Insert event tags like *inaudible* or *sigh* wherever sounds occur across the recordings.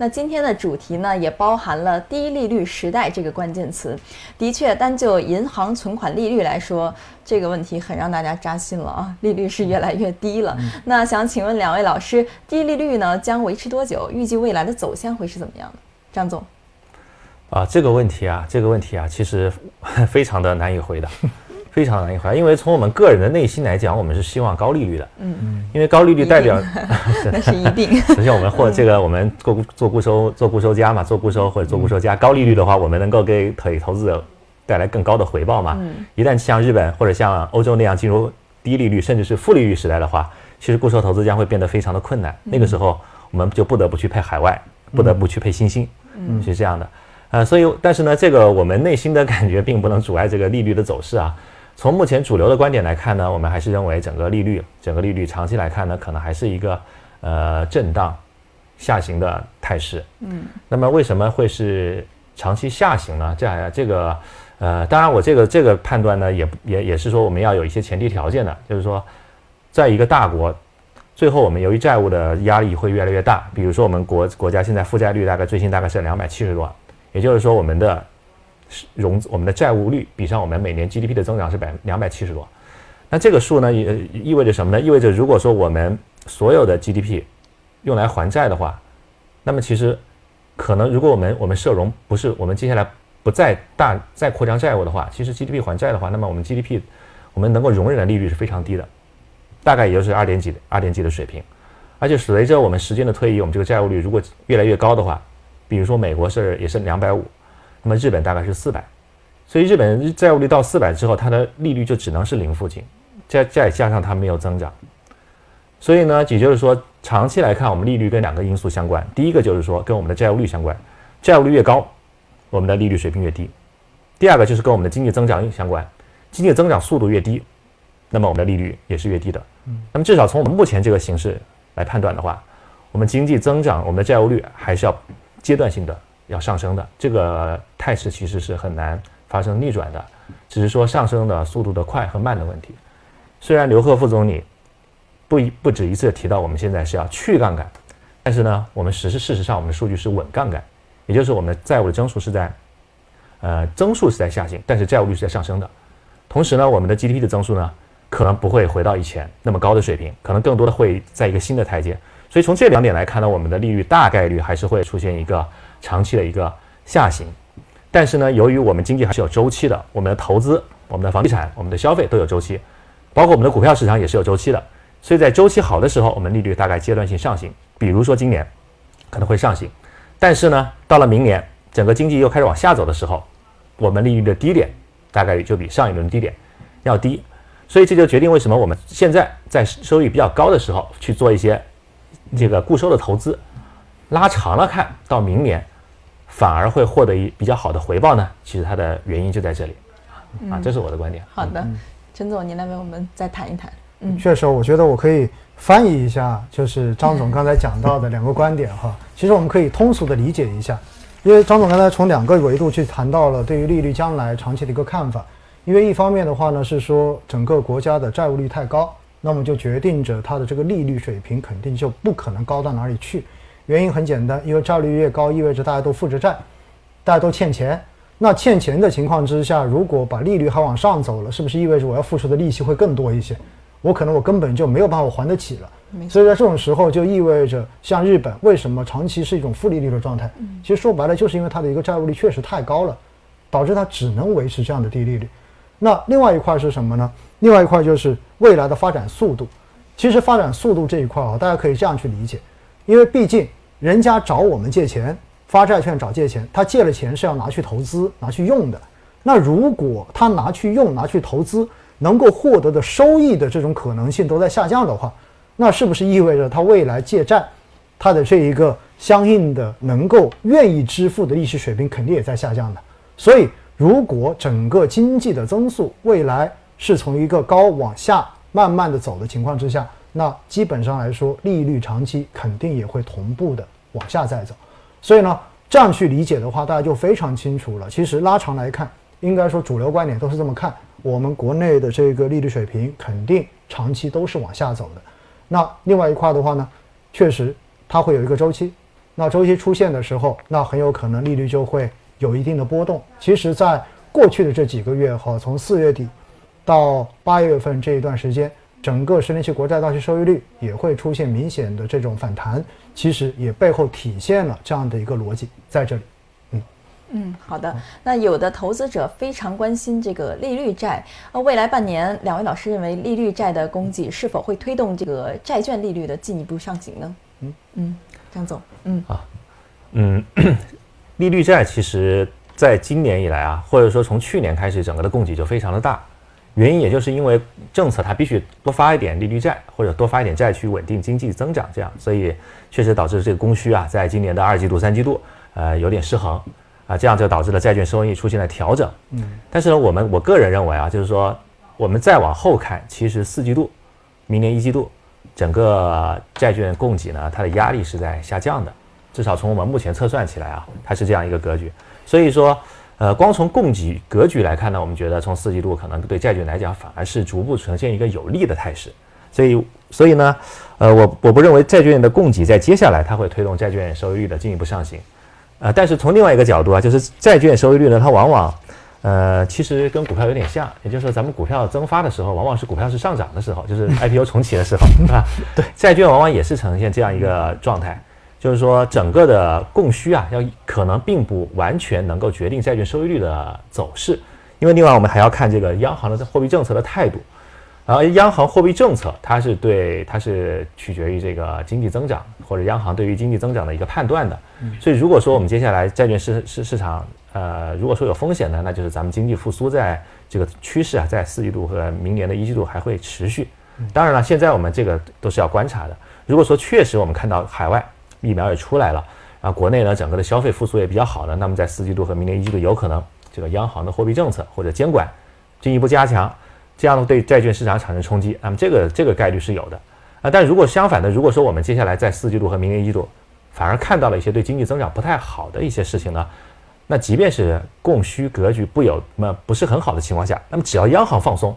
那今天的主题呢，也包含了低利率时代这个关键词。的确，单就银行存款利率来说，这个问题很让大家扎心了啊，利率是越来越低了。那想请问两位老师，低利率呢将维持多久？预计未来的走向会是怎么样的？张总。啊，这个问题啊，这个问题啊，其实 *laughs* 非常的难以回答，非常难以回答。因为从我们个人的内心来讲，我们是希望高利率的。嗯嗯。因为高利率代表 *laughs* 那是一定。*laughs* 首先，我们或这个我们做做固收做固收加嘛，做固收或者做固收加，高利率的话，我们能够给给投资者带来更高的回报嘛。嗯。一旦像日本或者像欧洲那样进入低利率甚至是负利率时代的话，其实固收投资将会变得非常的困难。那个时候，我们就不得不去配海外，不得不去配新兴。嗯。是这样的。啊，所以，但是呢，这个我们内心的感觉并不能阻碍这个利率的走势啊。从目前主流的观点来看呢，我们还是认为整个利率，整个利率长期来看呢，可能还是一个呃震荡下行的态势。嗯。那么为什么会是长期下行呢？这这个呃，当然我这个这个判断呢，也也也是说我们要有一些前提条件的，就是说，在一个大国，最后我们由于债务的压力会越来越大，比如说我们国国家现在负债率大概最新大概是两百七十多。也就是说，我们的融资我们的债务率比上我们每年 GDP 的增长是百两百七十多，那这个数呢，也意味着什么呢？意味着如果说我们所有的 GDP 用来还债的话，那么其实可能如果我们我们社融不是我们接下来不再大再扩张债务的话，其实 GDP 还债的话，那么我们 GDP 我们能够容忍的利率是非常低的，大概也就是二点几二点几的水平，而且随着我们时间的推移，我们这个债务率如果越来越高的话。比如说美国是也是两百五，那么日本大概是四百，所以日本债务率到四百之后，它的利率就只能是零附近，再再加上它没有增长，所以呢，也就是说长期来看，我们利率跟两个因素相关，第一个就是说跟我们的债务率相关，债务率越高，我们的利率水平越低；第二个就是跟我们的经济增长相关，经济增长速度越低，那么我们的利率也是越低的。那么至少从我们目前这个形势来判断的话，我们经济增长，我们的债务率还是要。阶段性的要上升的这个态势其实是很难发生逆转的，只是说上升的速度的快和慢的问题。虽然刘鹤副总理不一不止一次提到我们现在是要去杠杆，但是呢，我们实施事实上我们的数据是稳杠杆，也就是我们的债务的增速是在呃增速是在下行，但是债务率是在上升的。同时呢，我们的 GDP 的增速呢可能不会回到以前那么高的水平，可能更多的会在一个新的台阶。所以从这两点来看呢，我们的利率大概率还是会出现一个长期的一个下行。但是呢，由于我们经济还是有周期的，我们的投资、我们的房地产、我们的消费都有周期，包括我们的股票市场也是有周期的。所以在周期好的时候，我们利率大概阶段性上行，比如说今年可能会上行。但是呢，到了明年整个经济又开始往下走的时候，我们利率的低点大概率就比上一轮低点要低。所以这就决定为什么我们现在在收益比较高的时候去做一些。这个固收的投资，拉长了看到明年，反而会获得一比较好的回报呢？其实它的原因就在这里，啊，这是我的观点。好的，陈总，您来为我们再谈一谈。嗯，确实，我觉得我可以翻译一下，就是张总刚才讲到的两个观点哈。其实我们可以通俗的理解一下，因为张总刚才从两个维度去谈到了对于利率将来长期的一个看法。因为一方面的话呢，是说整个国家的债务率太高。那么就决定着它的这个利率水平肯定就不可能高到哪里去，原因很简单，因为债率越高，意味着大家都负着债，大家都欠钱。那欠钱的情况之下，如果把利率还往上走了，是不是意味着我要付出的利息会更多一些？我可能我根本就没有办法还得起了。所以在这种时候，就意味着像日本为什么长期是一种负利率的状态？其实说白了，就是因为它的一个债务率确实太高了，导致它只能维持这样的低利率。那另外一块是什么呢？另外一块就是未来的发展速度。其实发展速度这一块啊，大家可以这样去理解，因为毕竟人家找我们借钱，发债券找借钱，他借了钱是要拿去投资、拿去用的。那如果他拿去用、拿去投资，能够获得的收益的这种可能性都在下降的话，那是不是意味着他未来借债，他的这一个相应的能够愿意支付的利息水平肯定也在下降的？所以，如果整个经济的增速未来，是从一个高往下慢慢的走的情况之下，那基本上来说，利率长期肯定也会同步的往下再走。所以呢，这样去理解的话，大家就非常清楚了。其实拉长来看，应该说主流观点都是这么看，我们国内的这个利率水平肯定长期都是往下走的。那另外一块的话呢，确实它会有一个周期。那周期出现的时候，那很有可能利率就会有一定的波动。其实，在过去的这几个月哈，从四月底到八月份这一段时间，整个十年期国债到期收益率也会出现明显的这种反弹，其实也背后体现了这样的一个逻辑在这里。嗯，好的。那有的投资者非常关心这个利率债，呃，未来半年，两位老师认为利率债的供给是否会推动这个债券利率的进一步上行呢？嗯嗯，张总，嗯啊，嗯，利率债其实在今年以来啊，或者说从去年开始，整个的供给就非常的大，原因也就是因为政策它必须多发一点利率债，或者多发一点债去稳定经济增长，这样，所以确实导致这个供需啊，在今年的二季度、三季度，呃，有点失衡。啊，这样就导致了债券收益出现了调整。嗯，但是呢，我们我个人认为啊，就是说，我们再往后看，其实四季度、明年一季度，整个债券供给呢，它的压力是在下降的。至少从我们目前测算起来啊，它是这样一个格局。所以说，呃，光从供给格局来看呢，我们觉得从四季度可能对债券来讲，反而是逐步呈现一个有利的态势。所以，所以呢，呃，我我不认为债券的供给在接下来它会推动债券收益率的进一步上行。呃，但是从另外一个角度啊，就是债券收益率呢，它往往，呃，其实跟股票有点像，也就是说，咱们股票增发的时候，往往是股票是上涨的时候，就是 IPO 重启的时候，对吧？*laughs* 对，债券往往也是呈现这样一个状态，就是说，整个的供需啊，要可能并不完全能够决定债券收益率的走势，因为另外我们还要看这个央行的货币政策的态度。然后，央行货币政策，它是对，它是取决于这个经济增长或者央行对于经济增长的一个判断的。所以，如果说我们接下来债券市市市场，呃，如果说有风险呢，那就是咱们经济复苏在这个趋势啊，在四季度和明年的一季度还会持续。当然了，现在我们这个都是要观察的。如果说确实我们看到海外疫苗也出来了，啊，国内呢整个的消费复苏也比较好的，那么在四季度和明年一季度有可能这个央行的货币政策或者监管进一步加强。这样对债券市场产生冲击，那么这个这个概率是有的啊。但如果相反的，如果说我们接下来在四季度和明年一季度，反而看到了一些对经济增长不太好的一些事情呢，那即便是供需格局不有那不是很好的情况下，那么只要央行放松，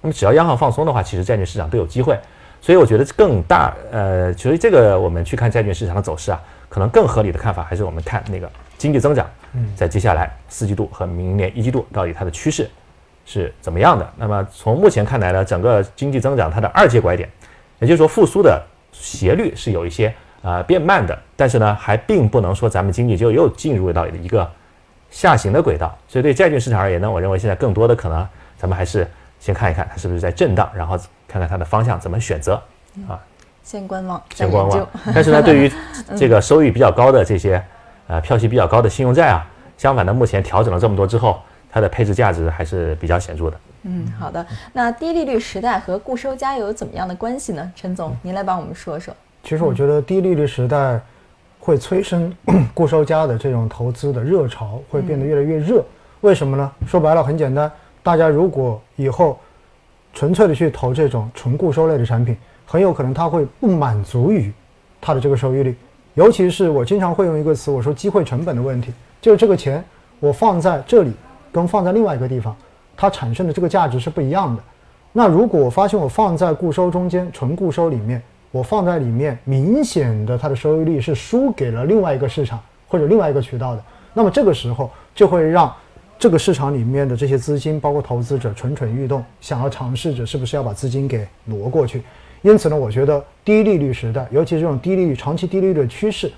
那么只要央行放松的话，其实债券市场都有机会。所以我觉得更大呃，其实这个我们去看债券市场的走势啊，可能更合理的看法还是我们看那个经济增长，在接下来四季度和明年一季度到底它的趋势。是怎么样的？那么从目前看来呢，整个经济增长它的二阶拐点，也就是说复苏的斜率是有一些啊变慢的，但是呢还并不能说咱们经济就又进入到一个下行的轨道。所以对债券市场而言呢，我认为现在更多的可能咱们还是先看一看它是不是在震荡，然后看看它的方向怎么选择啊。先观望，先观望。*laughs* 但是呢，对于这个收益比较高的这些 *laughs* 呃票息比较高的信用债啊，相反的目前调整了这么多之后。它的配置价值还是比较显著的。嗯，好的。那低利率时代和固收加有怎么样的关系呢？陈总，您来帮我们说说。其实我觉得低利率时代会催生 *coughs* 固收加的这种投资的热潮会变得越来越热。为什么呢？说白了很简单，大家如果以后纯粹的去投这种纯固收类的产品，很有可能它会不满足于它的这个收益率。尤其是我经常会用一个词，我说机会成本的问题，就是这个钱我放在这里。跟放在另外一个地方，它产生的这个价值是不一样的。那如果我发现我放在固收中间，纯固收里面，我放在里面，明显的它的收益率是输给了另外一个市场或者另外一个渠道的，那么这个时候就会让这个市场里面的这些资金，包括投资者蠢蠢欲动，想要尝试着是不是要把资金给挪过去。因此呢，我觉得低利率时代，尤其是这种低利率、长期低利率的趋势，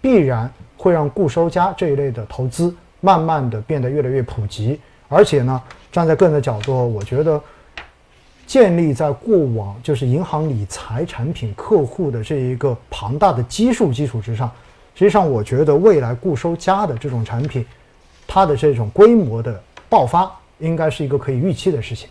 必然会让固收加这一类的投资。慢慢的变得越来越普及，而且呢，站在个人的角度，我觉得建立在过往就是银行理财产品客户的这一个庞大的基数基础之上，实际上我觉得未来固收加的这种产品，它的这种规模的爆发，应该是一个可以预期的事情。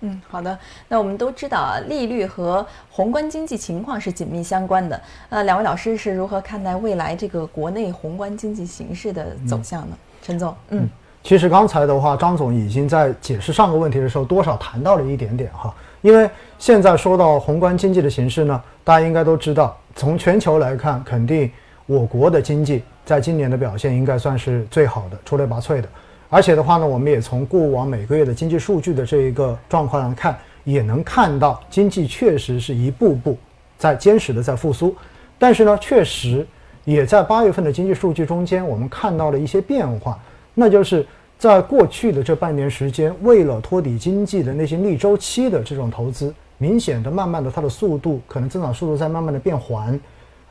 嗯，好的。那我们都知道啊，利率和宏观经济情况是紧密相关的。呃，两位老师是如何看待未来这个国内宏观经济形势的走向呢？陈总，嗯，其实刚才的话，张总已经在解释上个问题的时候，多少谈到了一点点哈。因为现在说到宏观经济的形势呢，大家应该都知道，从全球来看，肯定我国的经济在今年的表现应该算是最好的，出类拔萃的。而且的话呢，我们也从过往每个月的经济数据的这一个状况来看，也能看到经济确实是一步步在坚实的在复苏。但是呢，确实也在八月份的经济数据中间，我们看到了一些变化，那就是在过去的这半年时间，为了托底经济的那些逆周期的这种投资，明显的、慢慢的，它的速度可能增长速度在慢慢的变缓，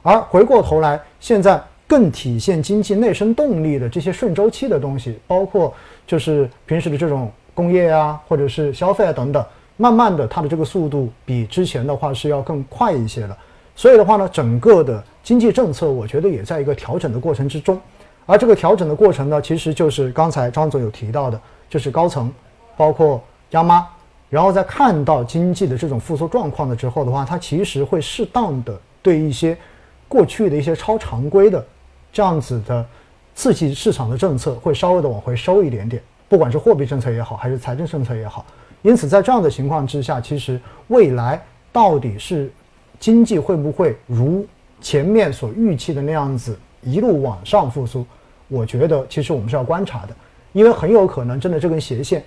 而回过头来，现在更体现经济内生动力的这些顺周期的东西，包括就是平时的这种工业啊，或者是消费啊等等，慢慢的，它的这个速度比之前的话是要更快一些了。所以的话呢，整个的经济政策，我觉得也在一个调整的过程之中。而这个调整的过程呢，其实就是刚才张总有提到的，就是高层，包括央妈，然后在看到经济的这种复苏状况的之后的话，它其实会适当的对一些过去的一些超常规的这样子的刺激市场的政策，会稍微的往回收一点点，不管是货币政策也好，还是财政政策也好。因此，在这样的情况之下，其实未来到底是经济会不会如前面所预期的那样子一路往上复苏？我觉得其实我们是要观察的，因为很有可能真的这根斜线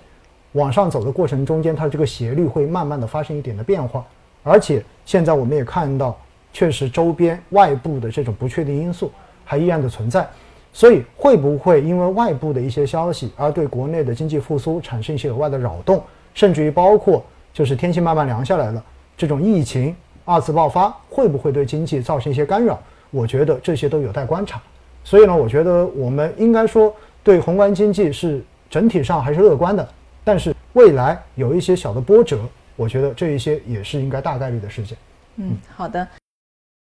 往上走的过程中间，它这个斜率会慢慢的发生一点的变化。而且现在我们也看到，确实周边外部的这种不确定因素还依然的存在。所以会不会因为外部的一些消息而对国内的经济复苏产生一些额外的扰动？甚至于包括就是天气慢慢凉下来了，这种疫情二次爆发会不会对经济造成一些干扰？我觉得这些都有待观察。所以呢，我觉得我们应该说对宏观经济是整体上还是乐观的，但是未来有一些小的波折，我觉得这一些也是应该大概率的事件。嗯，好的。